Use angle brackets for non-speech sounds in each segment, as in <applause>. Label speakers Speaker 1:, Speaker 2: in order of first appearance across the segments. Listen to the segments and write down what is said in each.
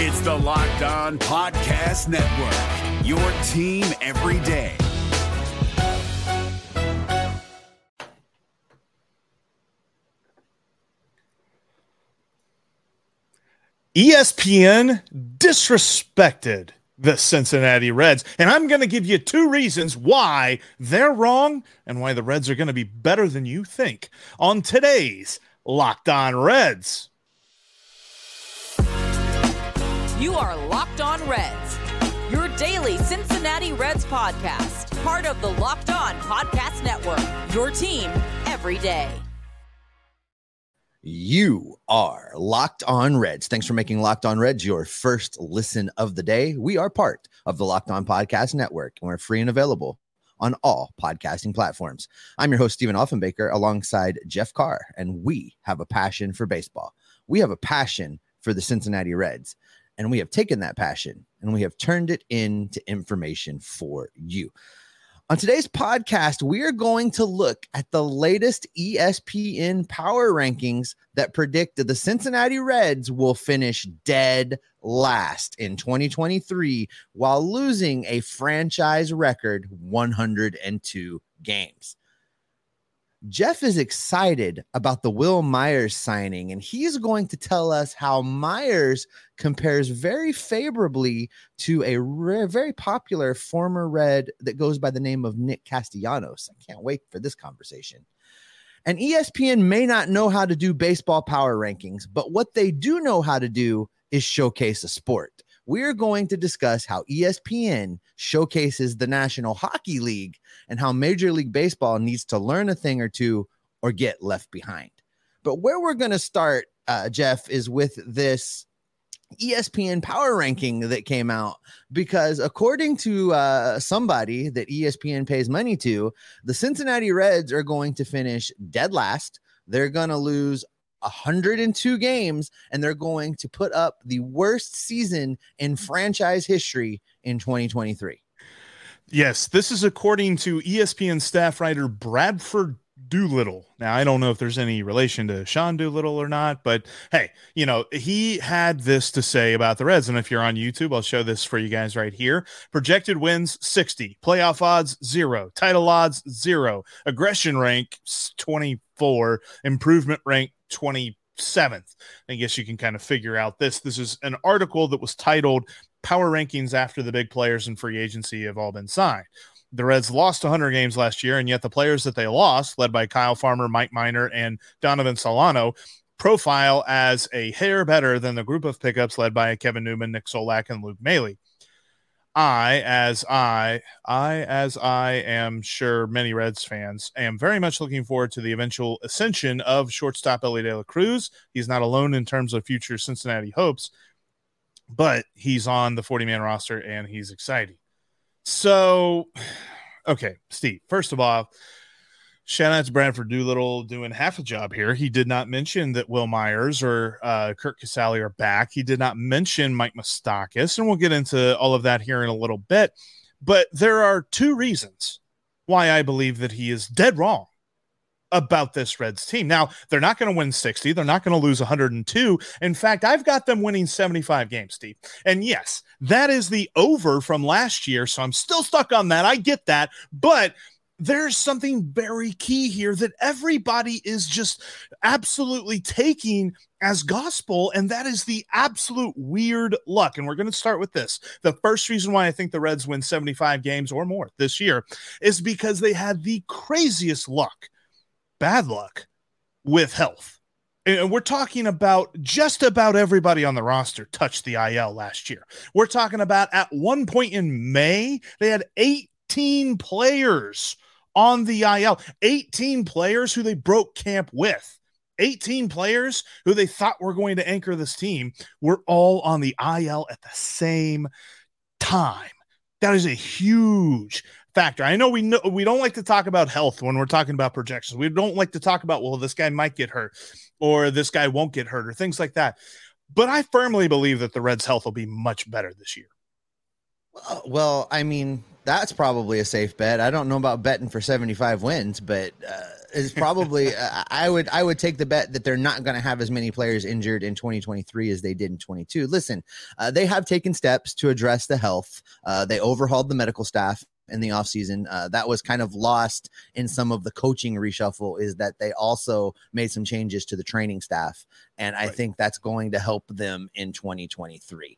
Speaker 1: It's the Locked On Podcast Network, your team every day.
Speaker 2: ESPN disrespected the Cincinnati Reds. And I'm going to give you two reasons why they're wrong and why the Reds are going to be better than you think on today's Locked On Reds.
Speaker 3: You are Locked On Reds, your daily Cincinnati Reds podcast, part of the Locked On Podcast Network, your team every day.
Speaker 4: You are Locked On Reds. Thanks for making Locked On Reds your first listen of the day. We are part of the Locked On Podcast Network, and we're free and available on all podcasting platforms. I'm your host, Stephen Offenbaker, alongside Jeff Carr, and we have a passion for baseball. We have a passion for the Cincinnati Reds, and we have taken that passion and we have turned it into information for you. On today's podcast, we are going to look at the latest ESPN power rankings that predict that the Cincinnati Reds will finish dead last in 2023 while losing a franchise record 102 games. Jeff is excited about the Wil Myers signing, and he's going to tell us how Myers compares very favorably to a very popular former Red that goes by the name of Nick Castellanos. I can't wait for this conversation. And ESPN may not know how to do baseball power rankings, but what they do know how to do is showcase a sport we're going to discuss how ESPN showcases the National Hockey League and how Major League Baseball needs to learn a thing or two or get left behind. But where we're going to start, uh, Jeff, is with this ESPN power ranking that came out because according to uh, somebody that ESPN pays money to, the Cincinnati Reds are going to finish dead last. They're going to lose 102 games and they're going to put up the worst season in franchise history in 2023.
Speaker 2: Yes, this is according to ESPN staff writer Bradford Doolittle. Now, I don't know if there's any relation to Sean Doolittle or not, but hey, you know, he had this to say about the Reds. And if you're on YouTube, I'll show this for you guys right here. Projected wins 60, playoff odds zero, title odds zero, aggression rank 24, improvement rank 27th. I guess you can kind of figure out this. This is an article that was titled Power Rankings After the Big Players in Free Agency Have All Been Signed. The Reds lost 100 games last year, and yet the players that they lost, led by Kyle Farmer, Mike Minor, and Donovan Solano, profile as a hair better than the group of pickups led by Kevin Newman, Nick Solak, and Luke Maile. I, as I, I, as I am sure many Reds fans, am very much looking forward to the eventual ascension of shortstop Elly De La Cruz. He's not alone in terms of future Cincinnati hopes, but he's on the 40 man roster and he's exciting. So, <sighs> okay, Steve, first of all, Shout out to Bradford Doolittle doing half a job here. He did not mention that Wil Myers or uh, Curt Casali are back. He did not mention Mike Moustakas, and we'll get into all of that here in a little bit. But there are two reasons why I believe that he is dead wrong about this Reds team. Now, they're not going to win 60. They're not going to lose 102. In fact, I've got them winning 75 games, Steve. And yes, that is the over from last year. So I'm still stuck on that. I get that. But – there's something very key here that everybody is just absolutely taking as gospel, and that is the absolute weird luck. And we're going to start with this. The first reason why I think the Reds win 75 games or more this year is because they had the craziest luck, bad luck with health. And we're talking about just about everybody on the roster touched the IL last year. We're talking about at one point in May, they had 18 players on the IL. 18 players who they broke camp with. 18 players who they thought were going to anchor this team were all on the IL at the same time. That is a huge factor. I know we know we don't like to talk about health when we're talking about projections. We don't like to talk about well this guy might get hurt or this guy won't get hurt or things like that. But I firmly believe that the Reds' health will be much better this year.
Speaker 4: Well, I mean, that's probably a safe bet. I don't know about betting for 75 wins, but uh, is probably <laughs> uh, I would I would take the bet that they're not going to have as many players injured in 2023 as they did in 22. Listen, uh, they have taken steps to address the health. Uh, they overhauled the medical staff in the offseason. Uh, that was kind of lost in some of the coaching reshuffle is that they also made some changes to the training staff. And I
Speaker 2: Right.
Speaker 4: think that's going to help them in 2023.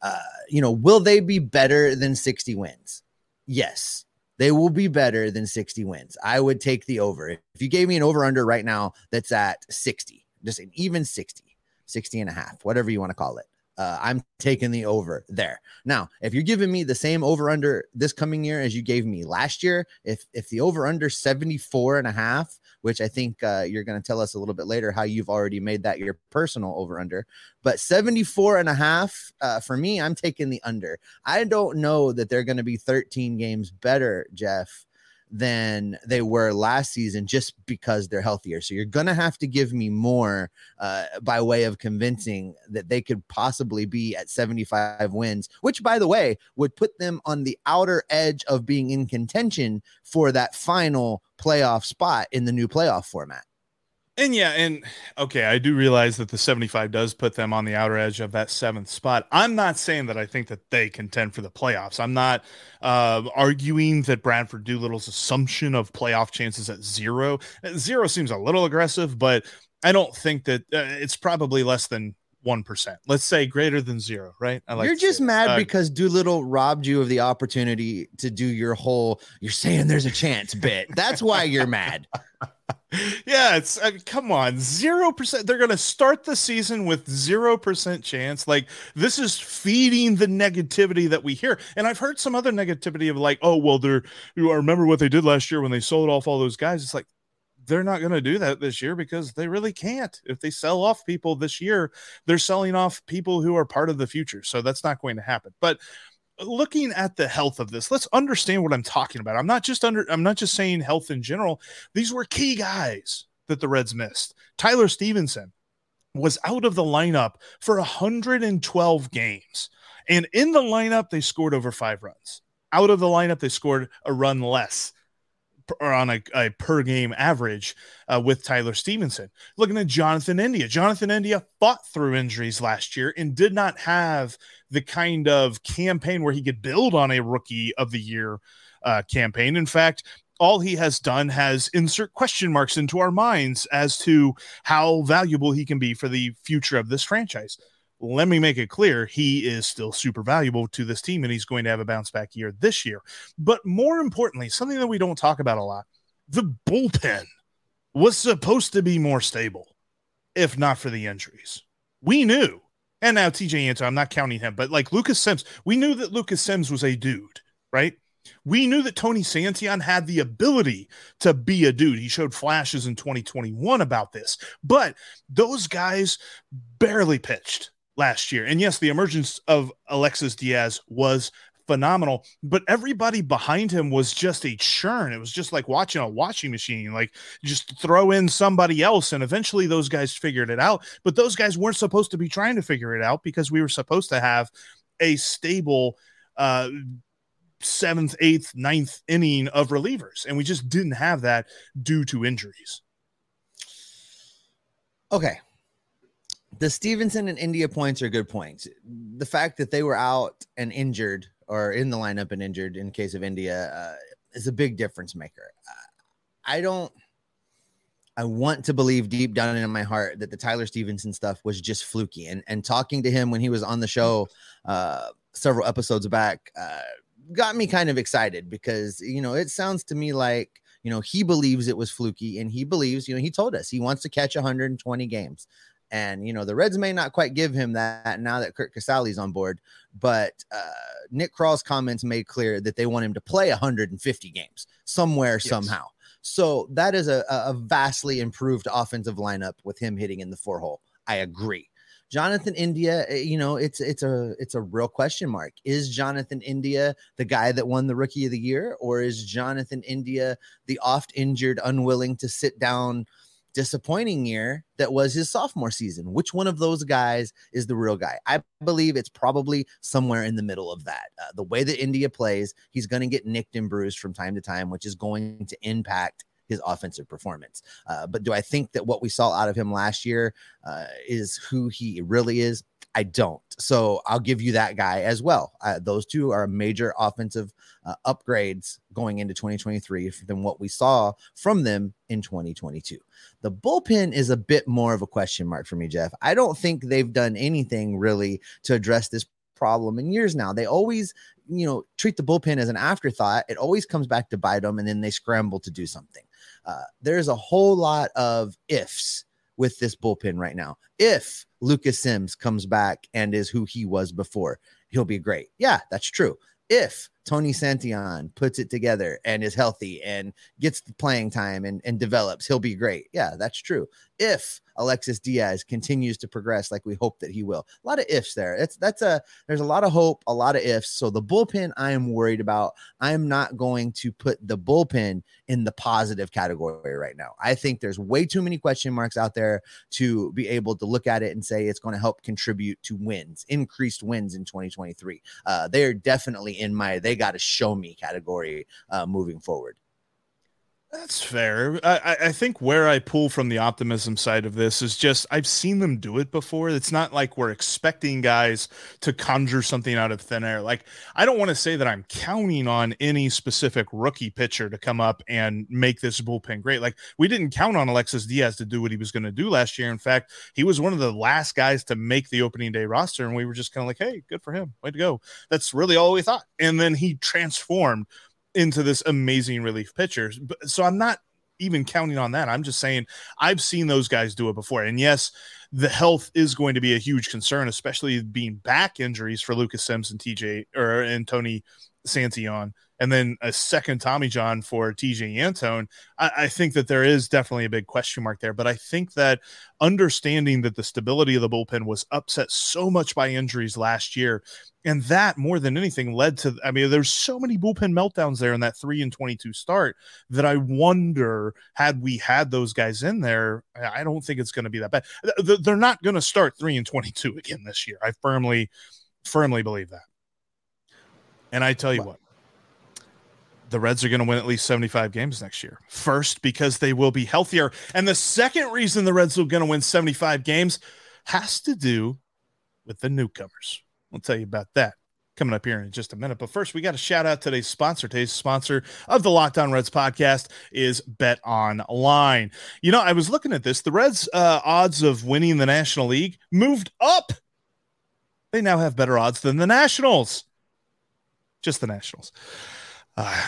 Speaker 4: Uh, you know, will they be better than 60 wins? Yes. They will be better than 60 wins. I would take the over. If you gave me an over under right now that's at 60, just an even 60, 60 and a half, whatever you want to call it. Uh, I'm taking the over there. Now, if you're giving me the same over under this coming year as you gave me last year, if if the over under 74 and a half, which I think uh, you're going to tell us a little bit later how you've already made that your personal over under, but 74 and a half uh, for me, I'm taking the under. I don't know that they're going to be 13 games better, Jeff, than they were last season just because they're healthier. So you're going to have to give me more uh, by way of convincing that they could possibly be at 75 wins, which, by the way, would put them on the outer edge of being in contention for that final playoff spot in the new playoff format.
Speaker 2: And yeah, and okay, I do realize that the 75 does put them on the outer edge of that seventh spot. I'm not saying that I think that they contend for the playoffs. I'm not uh, arguing that Bradford Doolittle's assumption of playoff chances at zero. Zero seems a little aggressive, but I don't think that uh, it's probably less than 1%. Let's say greater than zero, right? I
Speaker 4: you're just mad
Speaker 2: Uh,
Speaker 4: because Doolittle robbed you of the opportunity to do your whole "you're saying there's a chance" bit. That's why you're mad. <laughs>
Speaker 2: yeah, it's I mean, come on, zero percent. They're gonna start the season with zero percent chance. Like this is feeding the negativity that we hear. And I've heard some other negativity of like, oh well, they're you remember what they did last year when they sold off all those guys. It's like they're not gonna do that this year because they really can't. If they sell off people this year, they're selling off people who are part of the future. So that's not going to happen. But looking at the health of this let's understand what i'm talking about. I'm not just under i'm not just saying health in general. These were key guys that the reds missed. Tyler stephenson was out of the lineup for 112 games. And in the lineup they scored over five runs. Out of the lineup they scored a run less or on a, a per game average uh, with Tyler Stephenson. Looking at Jonathan India, Jonathan India fought through injuries last year and did not have the kind of campaign where he could build on a rookie of the year uh, campaign. In fact, all he has done has insert question marks into our minds as to how valuable he can be for the future of this franchise. Let me make it clear he is still super valuable to this team and he's going to have a bounce back year this year. But more importantly, something that we don't talk about a lot the bullpen was supposed to be more stable, if not for the injuries. We knew. And now TJ Antone, I'm not counting him, but like Lucas Sims, we knew that Lucas Sims was a dude, right? We knew that Tony Santillan had the ability to be a dude. He showed flashes in 2021 about this, but those guys barely pitched last year. And yes, the emergence of Alexis Diaz was phenomenal, but everybody behind him was just a churn. It was just like watching a washing machine, like just throw in somebody else. And eventually those guys figured it out. But those guys weren't supposed to be trying to figure it out because we were supposed to have a stable uh seventh, eighth, ninth inning of relievers. And we just didn't have that due to injuries.
Speaker 4: Okay. The Stephenson and India points are good points. The fact that they were out and injured or in the lineup and injured in case of India uh, is a big difference maker. I don't, I want to believe deep down in my heart that the Tyler Stephenson stuff was just fluky. And, and talking to him when he was on the show uh, several episodes back uh, got me kind of excited because, you know, it sounds to me like, you know, he believes it was fluky and he believes, you know, he told us he wants to catch 120 games. And, you know, the Reds may not quite give him that now that Curt Casali's on board, but uh, Nick Krall's comments made clear that they want him to play 150 games somewhere,
Speaker 2: Yes.
Speaker 4: somehow. So that is a, a vastly improved offensive lineup with him hitting in the four hole. I agree. Jonathan India, eh, you know, it's it's a it's a real question mark. Is Jonathan India the guy that won the rookie of the year, or is Jonathan India the oft injured, unwilling to sit down, disappointing year that was his sophomore season? Which one of those guys is the real guy? I believe it's probably somewhere in the middle of that. Uh, the way that India plays, he's going to get nicked and bruised from time to time, which is going to impact his offensive performance. Uh, but do I think that what we saw out of him last year uh, is who he really is? I don't. So I'll give you that guy as well. Uh, those two are major offensive uh, upgrades going into 2023 than what we saw from them in 2022. The bullpen is a bit more of a question mark for me, Jeff. I don't think they've done anything really to address this problem in years now. They always, you know, treat the bullpen as an afterthought. It always comes back to bite them and then they scramble to do something. Uh, there's a whole lot of ifs with this bullpen right now. If Lucas Sims comes back and is who he was before, he'll be great. Yeah, that's true. If Tony Santillan puts it together and is healthy and gets the playing time and, and develops, he'll be great. Yeah, that's true. If Alexis Diaz continues to progress like we hope that he will. A lot of ifs there. It's that's a there's a lot of hope, a lot of ifs. So the bullpen I am worried about. I am not going to put the bullpen in the positive category right now. I think there's way too many question marks out there to be able to look at it and say it's going to help contribute to wins, increased wins in 2023. Uh, they're definitely in my they got to show me category uh, moving forward.
Speaker 2: That's fair. I, I think where I pull from the optimism side of this is just I've seen them do it before. It's not like we're expecting guys to conjure something out of thin air. Like, I don't want to say that I'm counting on any specific rookie pitcher to come up and make this bullpen great. Like, we didn't count on Alexis Diaz to do what he was going to do last year. In fact, he was one of the last guys to make the opening day roster. And we were just kind of like, hey, good for him. Way to go. That's really all we thought. And then he transformed into this amazing relief pitcher. So I'm not even counting on that. I'm just saying I've seen those guys do it before. And yes, the health is going to be a huge concern, especially being back injuries for Lucas Sims and TJ or and Tony Santillan and then a second Tommy John for TJ Antone, I, I, think that there is definitely a big question mark there. But I think that understanding that the stability of the bullpen was upset so much by injuries last year, and that more than anything led to, I mean, there's so many bullpen meltdowns there in that three and 22 start that I wonder had we had those guys in there, I don't think it's going to be that bad. They're not going to start three and 22 again this year. I firmly, firmly believe that. And I tell you what, the Reds are going to win at least 75 games next year. First, because they will be healthier. And the second reason the Reds are going to win 75 games has to do with the newcomers. I'll tell you about that coming up here in just a minute. But first, we got to shout out today's sponsor. Today's sponsor of the Locked On Reds podcast is Bet Online. You know, I was looking at this. The Reds' uh, odds of winning the National League moved up. They now have better odds than the Nationals. Just the Nationals. Uh,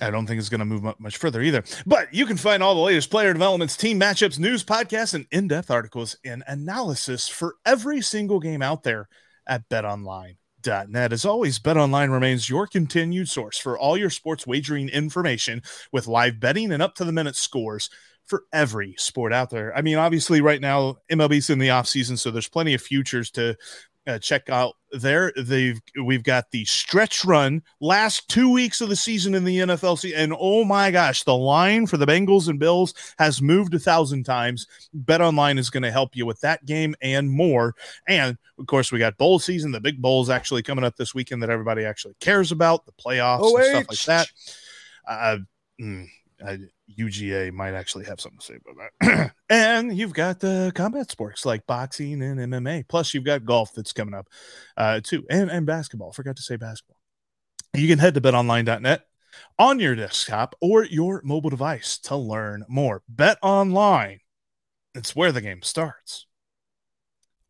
Speaker 2: I don't think it's going to move much further either. But you can find all the latest player developments, team matchups, news, podcasts, and in depth articles and analysis for every single game out there at betonline.net. As always, BetOnline remains your continued source for all your sports wagering information with live betting and up to the minute scores for every sport out there. I mean, obviously, right now, MLB's in the offseason, so there's plenty of futures to uh, check out there. They've we've got the stretch run last two weeks of the season in the NFL, and oh my gosh, the line for the Bengals and Bills has moved a thousand times. Bet Online is going to help you with that game and more. And of course, we got bowl season. The big bowls actually coming up this weekend that everybody actually cares about. The playoffs oh, and stuff like that. Uh, mm, I, UGA might actually have something to say about that. <clears throat> and you've got the combat sports like boxing and MMA. Plus, you've got golf that's coming up uh, too, and, and basketball. Forgot to say basketball. You can head to betonline.net on your desktop or your mobile device to learn more. Bet online. It's where the game starts.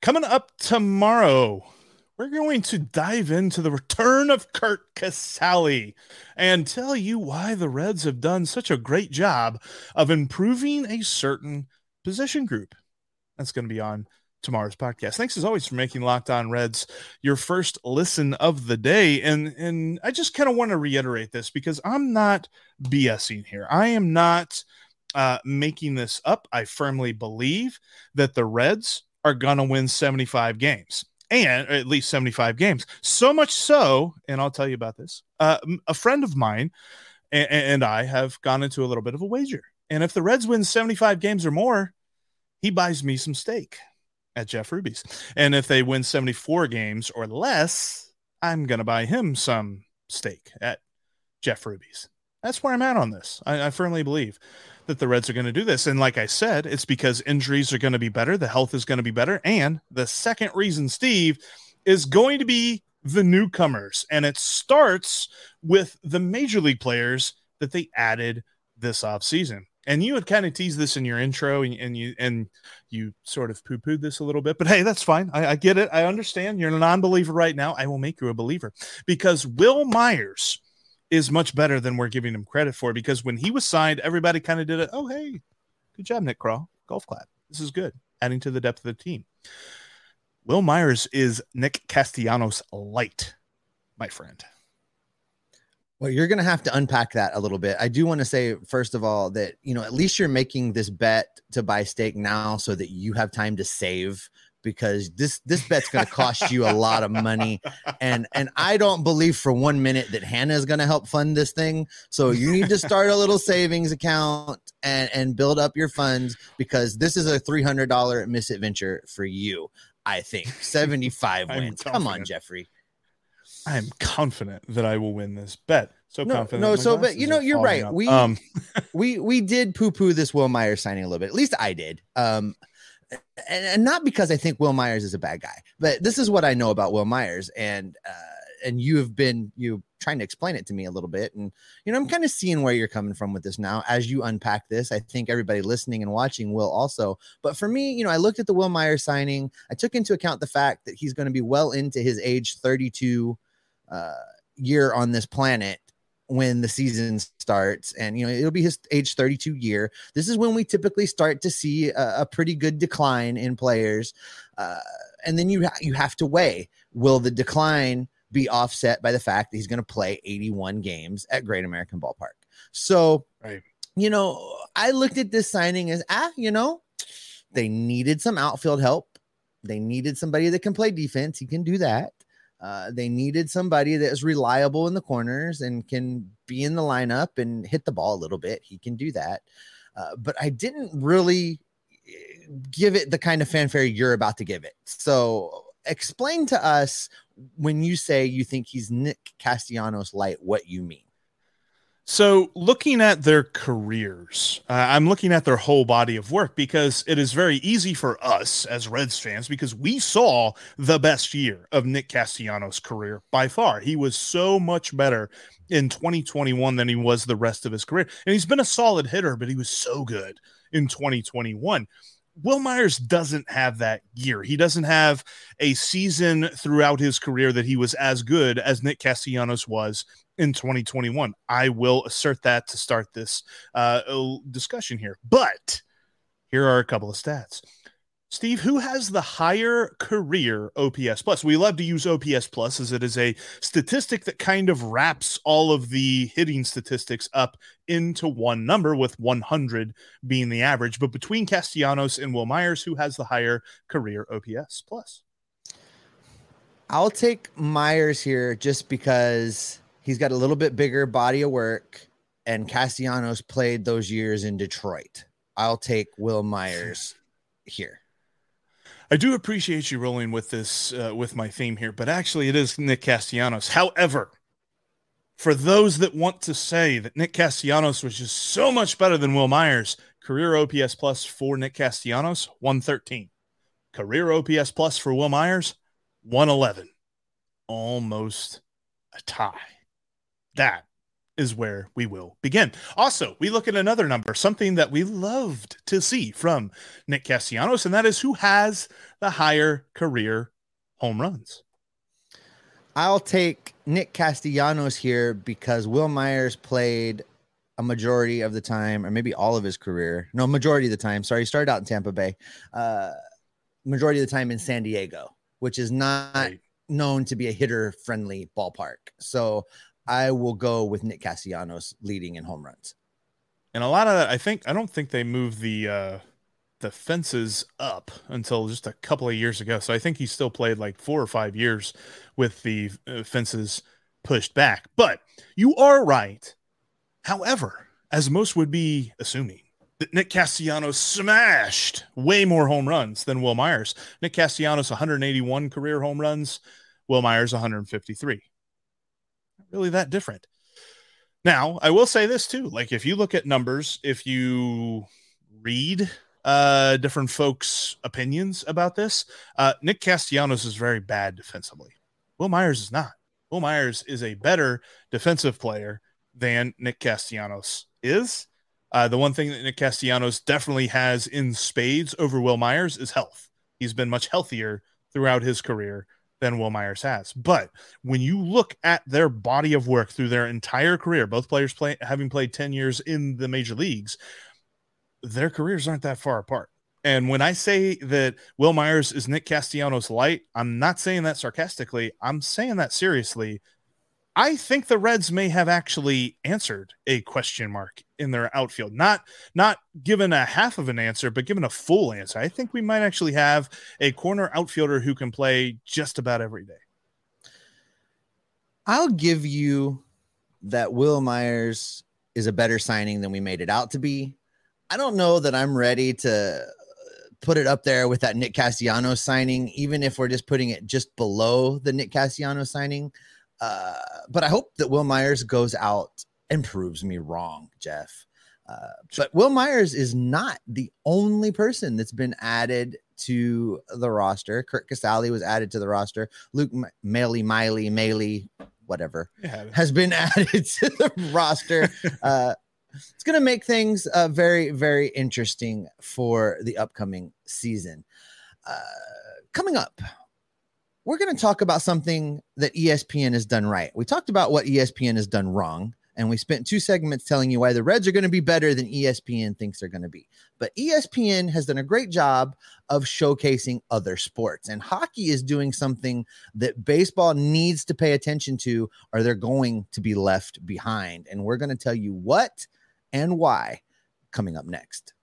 Speaker 2: Coming up tomorrow, we're going to dive into the return of Curt Casali and tell you why the Reds have done such a great job of improving a certain position group. That's going to be on tomorrow's podcast. Thanks as always for making Locked On Reds your first listen of the day. And and I just kind of want to reiterate this because I'm not BSing here. I am not uh, making this up. I firmly believe that the Reds are gonna win 75 games. And at least 75 games. So much so, and I'll tell you about this. Uh, a friend of mine and, and I have gone into a little bit of a wager. And if the Reds win 75 games or more, he buys me some steak at Jeff Ruby's. And if they win 74 games or less, I'm going to buy him some steak at Jeff Ruby's. That's where I'm at on this. I, I firmly believe that the Reds are going to do this. And like I said, it's because injuries are going to be better, the health is going to be better. And the second reason, Steve, is going to be the newcomers. And it starts with the major league players that they added this offseason and you had kind of teased this in your intro and, and you and you sort of poo-pooed this a little bit but hey that's fine I, I, get it i understand you're a non-believer right now i will make you a believer because Wil myers is much better than we're giving him credit for because when he was signed everybody kind of did it oh hey good job nick krall golf clap. This is good adding to the depth of the team. Wil myers is nick castellanos light my friend.
Speaker 4: Well, you're going to have to unpack that a little bit. I do want to say, first of all, that, you know, at least you're making this bet to buy steak now so that you have time to save because this this bet's going to cost you a lot of money and and I don't believe for 1 minute that Hannah is going to help fund this thing so you need to start a little savings account and and build up your funds because this is a $300 misadventure for you I think <laughs> 75 wins come on Jeffrey
Speaker 2: I am confident that I will win this bet. So
Speaker 4: no,
Speaker 2: confident.
Speaker 4: No, so but you know, you're right. Up. We um <laughs> we we did poo poo this Wil Myers signing a little bit. At least I did. Um and, and, not because I think Wil Myers is a bad guy, but this is what I know about Wil Myers, and uh, and you have been you trying to explain it to me a little bit, and you know I'm kind of seeing where you're coming from with this now as you unpack this. I think everybody listening and watching will also, but for me, you know, I looked at the Wil Myers signing. I took into account the fact that he's going to be well into his age 32 uh, year on this planet when the season starts and you know it'll be his age 32 year. This is when we typically start to see a, a pretty good decline in players uh, and then you ha- you have to weigh will the decline be offset by the fact that he's going to play 81 games at Great American Ballpark? So right. you know i looked at this signing as ah you know they needed some outfield help. They needed somebody that can play defense. He can do that uh, they needed somebody that is reliable in the corners and can be in the lineup and hit the ball a little bit. He can do that. Uh, but I didn't really eh, give it the kind of fanfare you're about to give it. So explain to us when you say you think he's Nick Castellanos light, what you mean.
Speaker 2: So, looking at their careers, uh, I'm looking at their whole body of work because it is very easy for us as Reds fans because we saw the best year of Nick Castellanos' career by far. He was so much better in 2021 than he was the rest of his career. And he's been a solid hitter, but he was so good in 2021. Wil Myers doesn't have that year. He doesn't have a season throughout his career that he was as good as Nick Castellanos was in 2021. I will assert that to start this uh, discussion here. But here are a couple of stats. Steve, who has the higher career OPS plus? We love to use OPS plus as it is a statistic that kind of wraps all of the hitting statistics up into one number, with 100 being the average. But between Castellanos and Wil Myers, who has the higher career OPS plus?
Speaker 4: I'll take Myers here just because he's got a little bit bigger body of work, and Castellanos played those years in Detroit. I'll take Wil Myers here.
Speaker 2: I do appreciate you rolling with this uh, with my theme here, but actually it is Nick Castellanos. However, for those that want to say that Nick Castellanos was just so much better than Wil Myers, career OPS plus for Nick Castellanos 113. Career OPS plus for Wil Myers 111. Almost a tie. That is where we will begin. Also, we look at another number, something that we loved to see from Nick Castellanos, and that is who has the higher career home runs.
Speaker 4: I'll take Nick Castellanos here because Wil Myers played a majority of the time, or maybe all of his career. No, majority of the time. Sorry, he started out in Tampa Bay. Uh, majority of the time in San Diego, which is not
Speaker 2: Right.
Speaker 4: known to be a hitter friendly ballpark. So I will go with Nick Castellanos leading in home runs.
Speaker 2: And a lot of that, I think, I don't think they moved the uh, the fences up until just a couple of years ago. So I think he still played like four or five years with the uh, fences pushed back. But you are right. However, as most would be assuming, that Nick Castellanos smashed way more home runs than Wil Myers. Nick Castellanos 181 career home runs, Wil Myers 153. Really that different. Now, I will say this too. Like if you look at numbers, if you read uh different folks' opinions about this, uh Nick Castellanos is very bad defensively. Wil Myers is not. Wil Myers is a better defensive player than Nick Castellanos is. Uh, the one thing that Nick Castellanos definitely has in spades over Wil Myers is health. He's been much healthier throughout his career than Wil Myers has. But when you look at their body of work through their entire career, both players play having played 10 years in the major leagues, their careers aren't that far apart. And when I say that Wil Myers is Nick Castellanos light, I'm not saying that sarcastically. I'm saying that seriously. I think the Reds may have actually answered a question mark in their outfield. Not not given a half of an answer, but given a full answer. I think we might actually have a corner outfielder who can play just about every day.
Speaker 4: I'll give you that Wil Myers is a better signing than we made it out to be. I don't know that I'm ready to uh, put it up there with that Nick Castellanos signing, even if we're just putting it just below the Nick Castellanos signing. Uh, but I hope that Wil Myers goes out and proves me wrong, Jeff. Uh, but Wil Myers is not the only person that's been added to the roster. Curt Casali was added to the roster. Luke M- Maley, Miley, Maley, whatever, has been <laughs> added to the roster. <laughs> Uh, it's going to make things uh, very, very interesting for the upcoming season. Uh, coming up, we're going to talk about something that ESPN has done right. We talked about what ESPN has done wrong, and we spent two segments telling you why the Reds are going to be better than ESPN thinks they're going to be. But ESPN has done a great job of showcasing other sports, and hockey is doing something that baseball needs to pay attention to, or they're going to be left behind. And we're going to tell you what and why coming up next.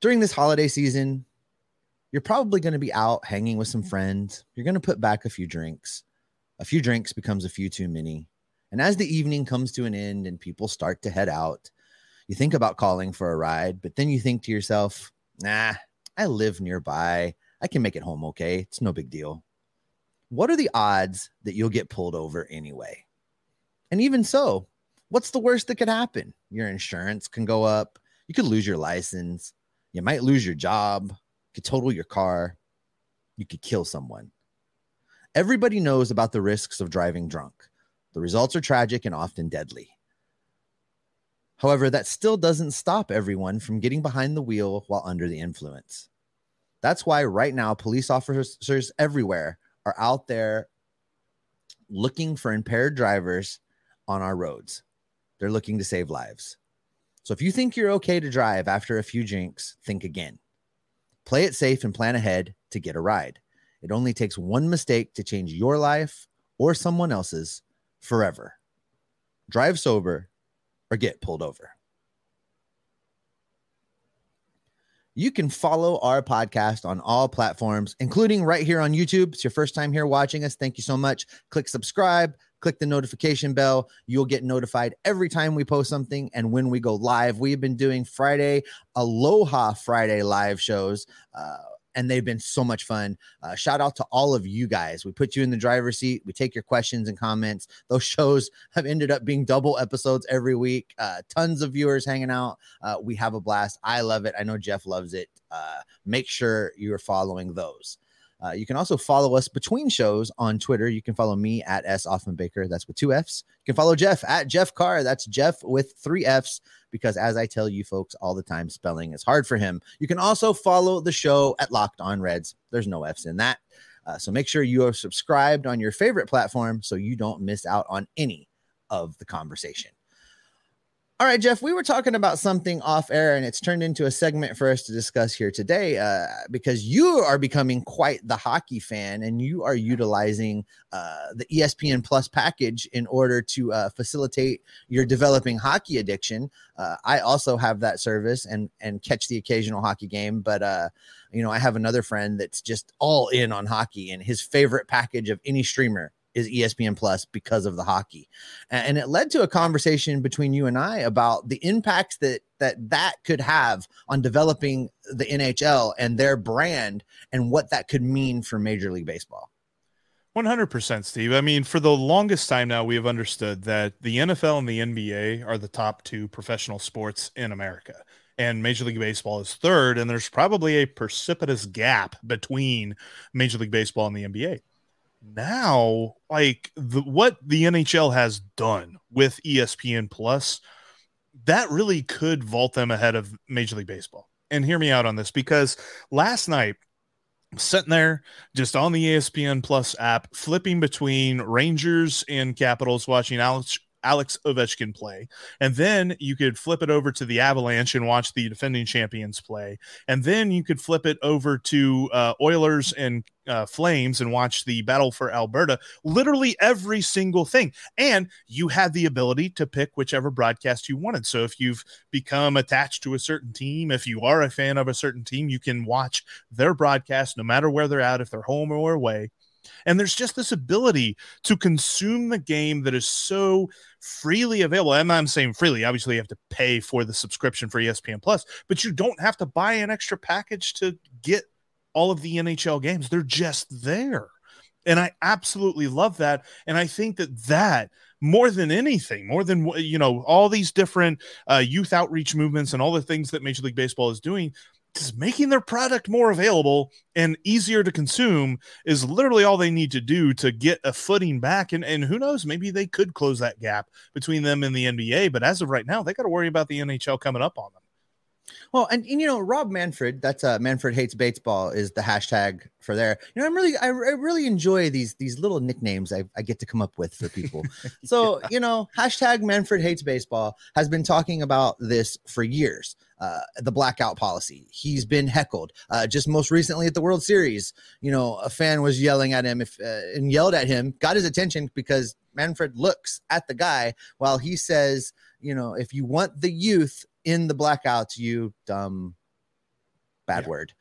Speaker 4: During this holiday season, you're probably going to be out hanging with some mm-hmm. friends. You're going to put back a few drinks. A few drinks becomes a few too many. And as the evening comes to an end and people start to head out, you think about calling for a ride, but then you think to yourself, nah, I live nearby. I can make it home okay. It's no big deal. What are the odds that you'll get pulled over anyway? And even so, what's the worst that could happen? Your insurance can go up. You could lose your license. You might lose your job. Could total your car. You could kill someone. Everybody knows about the risks of driving drunk. The results are tragic and often deadly. However, that still doesn't stop everyone from getting behind the wheel while under the influence. That's why right now police officers everywhere are out there looking for impaired drivers on our roads. They're looking to save lives. So if you think you're okay to drive after a few drinks, think again. Play it safe and plan ahead to get a ride. It only takes one mistake to change your life or someone else's forever. Drive sober or get pulled over. You can follow our podcast on all platforms, including right here on YouTube. It's your first time here watching us. Thank you so much. Click subscribe, click the notification bell. You'll get notified every time we post something and when we go live. We've been doing Friday, Aloha Friday live shows. Uh, and they've been so much fun. Uh, shout out to all of you guys. We put you in the driver's seat. We take your questions and comments. Those <laughs> shows have ended up being double episodes every week. Uh, tons of viewers hanging out. Uh, we have a blast. I love it. I know Jeff loves it. Uh, make sure you're following those. Uh, you can also follow us between shows on Twitter. You can follow me at S Offman Baker. That's with two F's. You can follow Jeff at Jeff Carr. That's Jeff with three F's because, as I tell you folks all the time, spelling is hard for him. You can also follow the show at Locked On Reds. There's no F's in that. Uh, so make sure you are subscribed on your favorite platform so you don't miss out on any of the conversation. All right, Jeff, we were talking about something off air and it's turned into a segment for us to discuss here today uh, because you are becoming quite the hockey fan and you are utilizing uh, the ESPN Plus package in order to uh, facilitate your developing hockey addiction. Uh, I also have that service and and catch the occasional hockey game, but uh, you know, I have another friend that's just all in on hockey and his favorite package of any streamer is ESPN Plus because of the hockey, and it led to a conversation between you and I about the impacts that that that could have on developing the NHL and their brand, and what that could mean for Major League Baseball.
Speaker 2: 100% Steve. I mean, for the longest time now, we have understood that the NFL and the NBA are the top two professional sports in America. And Major League Baseball is third. And there's probably a precipitous gap between Major League Baseball and the NBA now like the, what the NHL has done with ESPN Plus that really could vault them ahead of Major League Baseball. And hear me out on this because last night sitting there just on the ESPN Plus app flipping between Rangers and Capitals watching Alex Alex Ovechkin play. And then you could flip it over to the Avalanche and watch the defending champions play. And then you could flip it over to uh, Oilers and uh, Flames and watch the battle for Alberta. Literally every single thing. And you had the ability to pick whichever broadcast you wanted. So if you've become attached to a certain team, if you are a fan of a certain team, you can watch their broadcast no matter where they're at, if they're home or away. And there's just this ability to consume the game that is so freely available. I'm saying freely. Obviously, you have to pay for the subscription for ESPN Plus, but you don't have to buy an extra package to get all of the NHL games. They're just there. And I absolutely love that. And I think that that more than anything, more than you know, all these different uh, youth outreach movements and all the things that Major League Baseball is doing, just making their product more available and easier to consume is literally all they need to do to get a footing back. And, and who knows, maybe they could close that gap between them and the NBA. But as of right now, they got to worry about the NHL coming up on them.
Speaker 4: Well, and, and, you know, Rob Manfred, that's uh Manfred hates baseball is the hashtag for there. You know, I'm really I, I really enjoy these these little nicknames I, I get to come up with for people. <laughs> So, yeah. you know, hashtag Manfred hates baseball has been talking about this for years. Uh, the blackout policy. He's been heckled. Uh, just most recently at the World Series, you know, a fan was yelling at him if uh, and yelled at him, got his attention because Manfred looks at the guy while he says, you know, if you want the youth in the blackouts, you dumb bad yeah. word.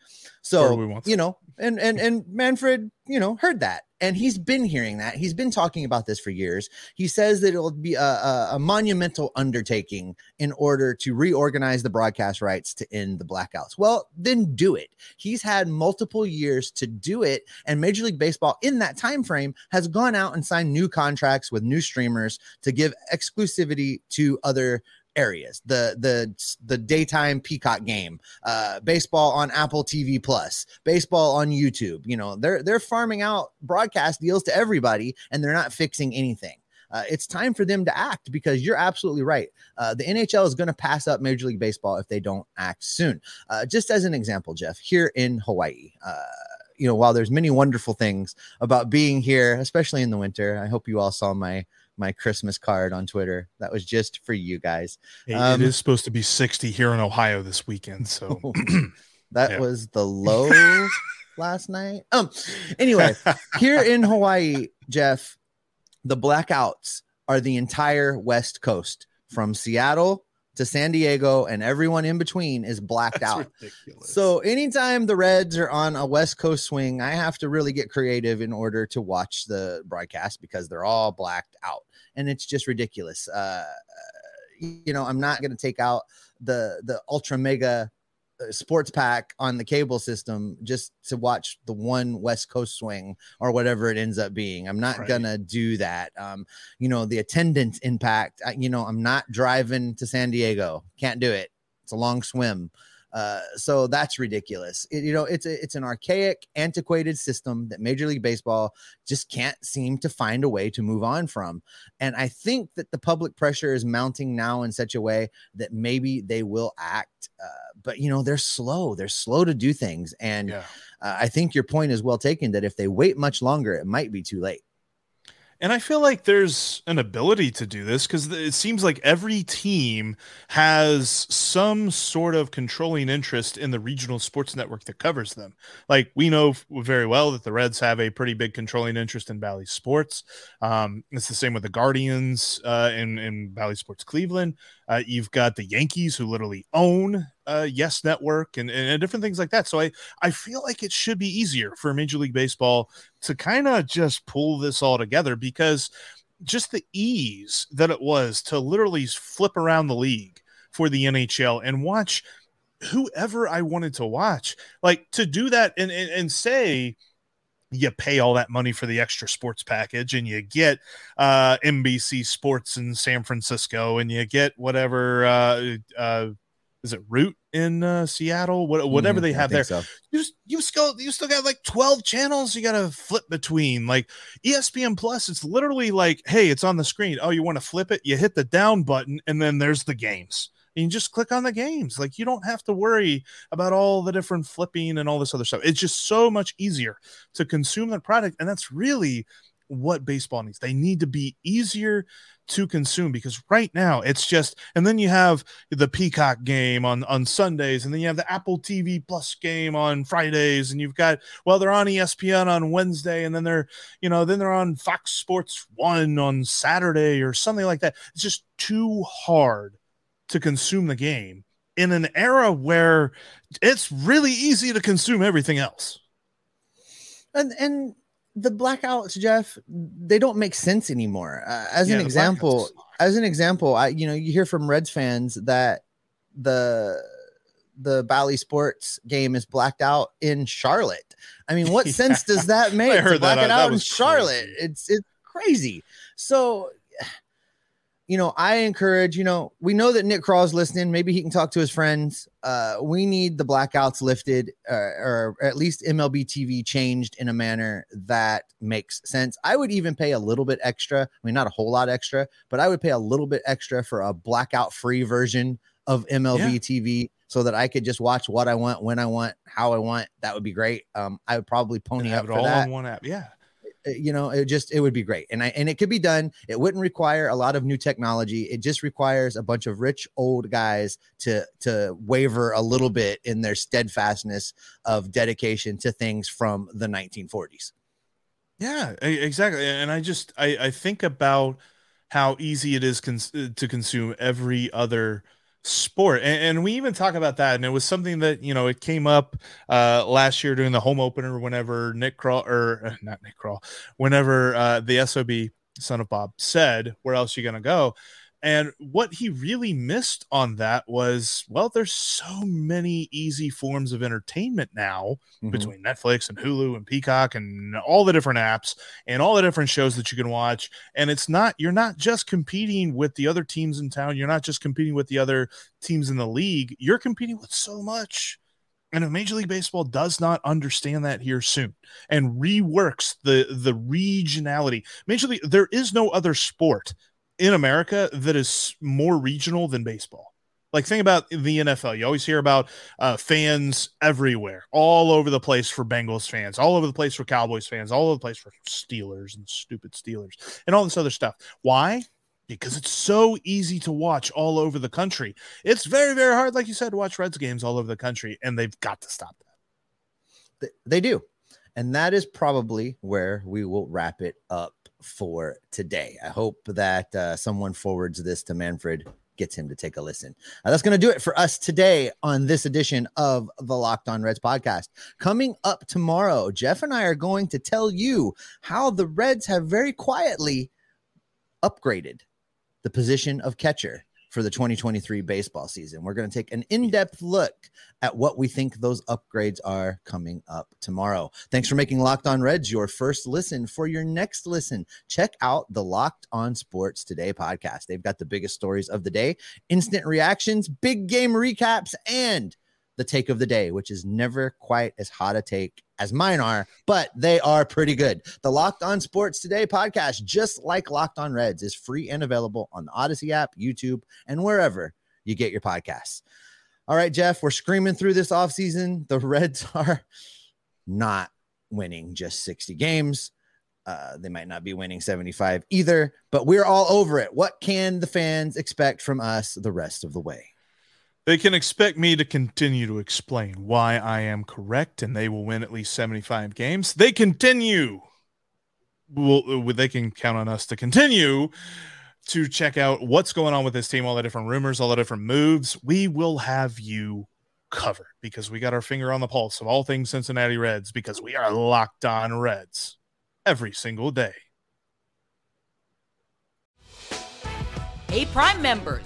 Speaker 4: So you know, and and and Manfred, you know, heard that, and he's been hearing that. He's been talking about this for years. He says that it'll be a, a, a monumental undertaking in order to reorganize the broadcast rights to end the blackouts. Well, then do it. He's had multiple years to do it, and Major League Baseball in that time frame has gone out and signed new contracts with new streamers to give exclusivity to other areas the the the daytime peacock game uh baseball on apple tv plus baseball on youtube you know they're they're farming out broadcast deals to everybody and they're not fixing anything uh, it's time for them to act because you're absolutely right. Uh, the NHL is going to pass up Major League Baseball if they don't act soon. Uh, just as an example, Jeff, here in Hawaii, uh, you know, while there's many wonderful things about being here, especially in the winter, I hope you all saw my my Christmas card on Twitter. That was just for you guys.
Speaker 2: Um, it is supposed to be 60 here in Ohio this weekend. So <laughs>
Speaker 4: that yeah. was the <laughs> low last night. Um, anyway, <laughs> here in Hawaii, Jeff, the blackouts are the entire West Coast from Seattle to San Diego and everyone in between is blacked That's out. Ridiculous. So anytime the Reds are on a West Coast swing, I have to really get creative in order to watch the broadcast because they're all blacked out. And it's just ridiculous. Uh, you know, I'm not going to take out the the ultra mega uh, sports pack on the cable system just to watch the one West Coast swing or whatever it ends up being. I'm not right. gonna do that. Um, you know, the attendance impact. I, you know, I'm not driving to San Diego. Can't do it. It's a long swim. Uh, so that's ridiculous. It, you know, it's a, it's an archaic, antiquated system that Major League Baseball just can't seem to find a way to move on from. And I think that the public pressure is mounting now in such a way that maybe they will act. Uh, but you know, they're slow. They're slow to do things. And yeah. uh, I think your point is well taken that if they wait much longer, it might be too late
Speaker 2: And I feel like there's an ability to do this because it seems like every team has some sort of controlling interest in the regional sports network that covers them. Like we know very well that the Reds have a pretty big controlling interest in Bally Sports. Um, it's the same with the Guardians uh, in, in Bally Sports Cleveland. Uh, you've got the Yankees who literally own uh, Yes Network and, and different things like that. So I I feel like it should be easier for Major League Baseball to kind of just pull this all together because just the ease that it was to literally flip around the league for the NHL and watch whoever I wanted to watch, like to do that and and, and say you pay all that money for the extra sports package and you get uh NBC Sports in San Francisco and you get whatever uh uh is it Root in uh, Seattle? What, whatever mm, they have there. So. You just you still you still got like 12 channels you got to flip between. Like ESPN Plus, it's literally like, hey, it's on the screen. Oh, you want to flip it? You hit the down button, and then there's the games. And you just click on the games. Like you don't have to worry about all the different flipping and all this other stuff. It's just so much easier to consume that product. And that's really what baseball needs. They need to be easier to consume because right now it's just and then you have the peacock game on on sundays and then you have the apple tv plus game on fridays and you've got well they're on espn on wednesday and then they're you know then they're on fox sports one on saturday or something like that. It's just too hard to consume the game in an era where it's really easy to consume everything else.
Speaker 4: And and the blackouts, Jeff, they don't make sense anymore. Uh, as yeah, an example, as an example, I you know you hear from Reds fans that the the Bally Sports game is blacked out in Charlotte. I mean, what yeah. <laughs> sense does that make? I heard to black that, it out in Charlotte. Crazy. It's it's crazy. So you know, I encourage, you know, we know that Nick Krall's listening. Maybe he can talk to his friends. Uh, we need the blackouts lifted uh, or at least MLB TV changed in a manner that makes sense. I would even pay a little bit extra. I mean, not a whole lot extra, but I would pay a little bit extra for a blackout free version of MLB yeah. TV so that I could just watch what I want, when I want, how I want. That would be great. Um, I would probably pony up it all that.
Speaker 2: on one app. Yeah.
Speaker 4: Uh, you know it just it would be great. And i and it could be done. It wouldn't require a lot of new technology. It just requires a bunch of rich old guys to to waver a little bit in their steadfastness of dedication to things from the 1940s
Speaker 2: yeah exactly. And i just i i think about how easy it is cons- uh, to consume every other sport and, and, we even talk about that and it was something that you know it came up uh last year during the home opener whenever Nick Krall or uh, not Nick Krall whenever uh the sob son of bob said where else you gonna go and what he really missed on that was, well, there's so many easy forms of entertainment now mm-hmm. between Netflix and Hulu and Peacock and all the different apps and all the different shows that you can watch. And it's not, you're not just competing with the other teams in town. You're not just competing with the other teams in the league. You're competing with so much. And if Major League Baseball does not understand that here soon and reworks the the regionality, Major League, there is no other sport in America that is more regional than baseball. Like think about the NFL. You always hear about uh, fans everywhere, all over the place for Bengals fans, all over the place for Cowboys fans, all over the place for Steelers and stupid Steelers and all this other stuff. Why? Because it's so easy to watch all over the country. It's very, very hard, like you said, to watch Reds games all over the country, and they've got to stop
Speaker 4: that. They do. And that is probably where we will wrap it up for today. I hope that uh, someone forwards this to Manfred, gets him to take a listen. Uh, that's going to do it for us today on this edition of the Locked On Reds podcast. Coming up tomorrow, Jeff and I are going to tell you how the Reds have very quietly upgraded the position of catcher for the 2023 baseball season. We're going to take an in depth look at what we think those upgrades are coming up tomorrow. Thanks for making Locked On Reds your first listen. For your next listen, check out the Locked On Sports Today podcast. They've got the biggest stories of the day, instant reactions, big game recaps, and the take of the day, which is never quite as hot a take as mine are, but they are pretty good. The Locked On Sports Today podcast, just like Locked On Reds, is free and available on the Audacy app, YouTube, and wherever you get your podcasts. All right, Jeff, we're screaming through this offseason. The Reds <laughs> are not winning just 60 games. Uh, they might not be winning 75 either, but we're all over it. What can the fans expect from us the rest of the way?
Speaker 2: They can expect me to continue to explain why I am correct and they will win at least 75 games. They continue. Will uh, they can count on us to continue to check out what's going on with this team, all the different rumors, all the different moves. We will have you covered because we got our finger on the pulse of all things Cincinnati Reds because we are locked on Reds every single day.
Speaker 3: Hey, Prime members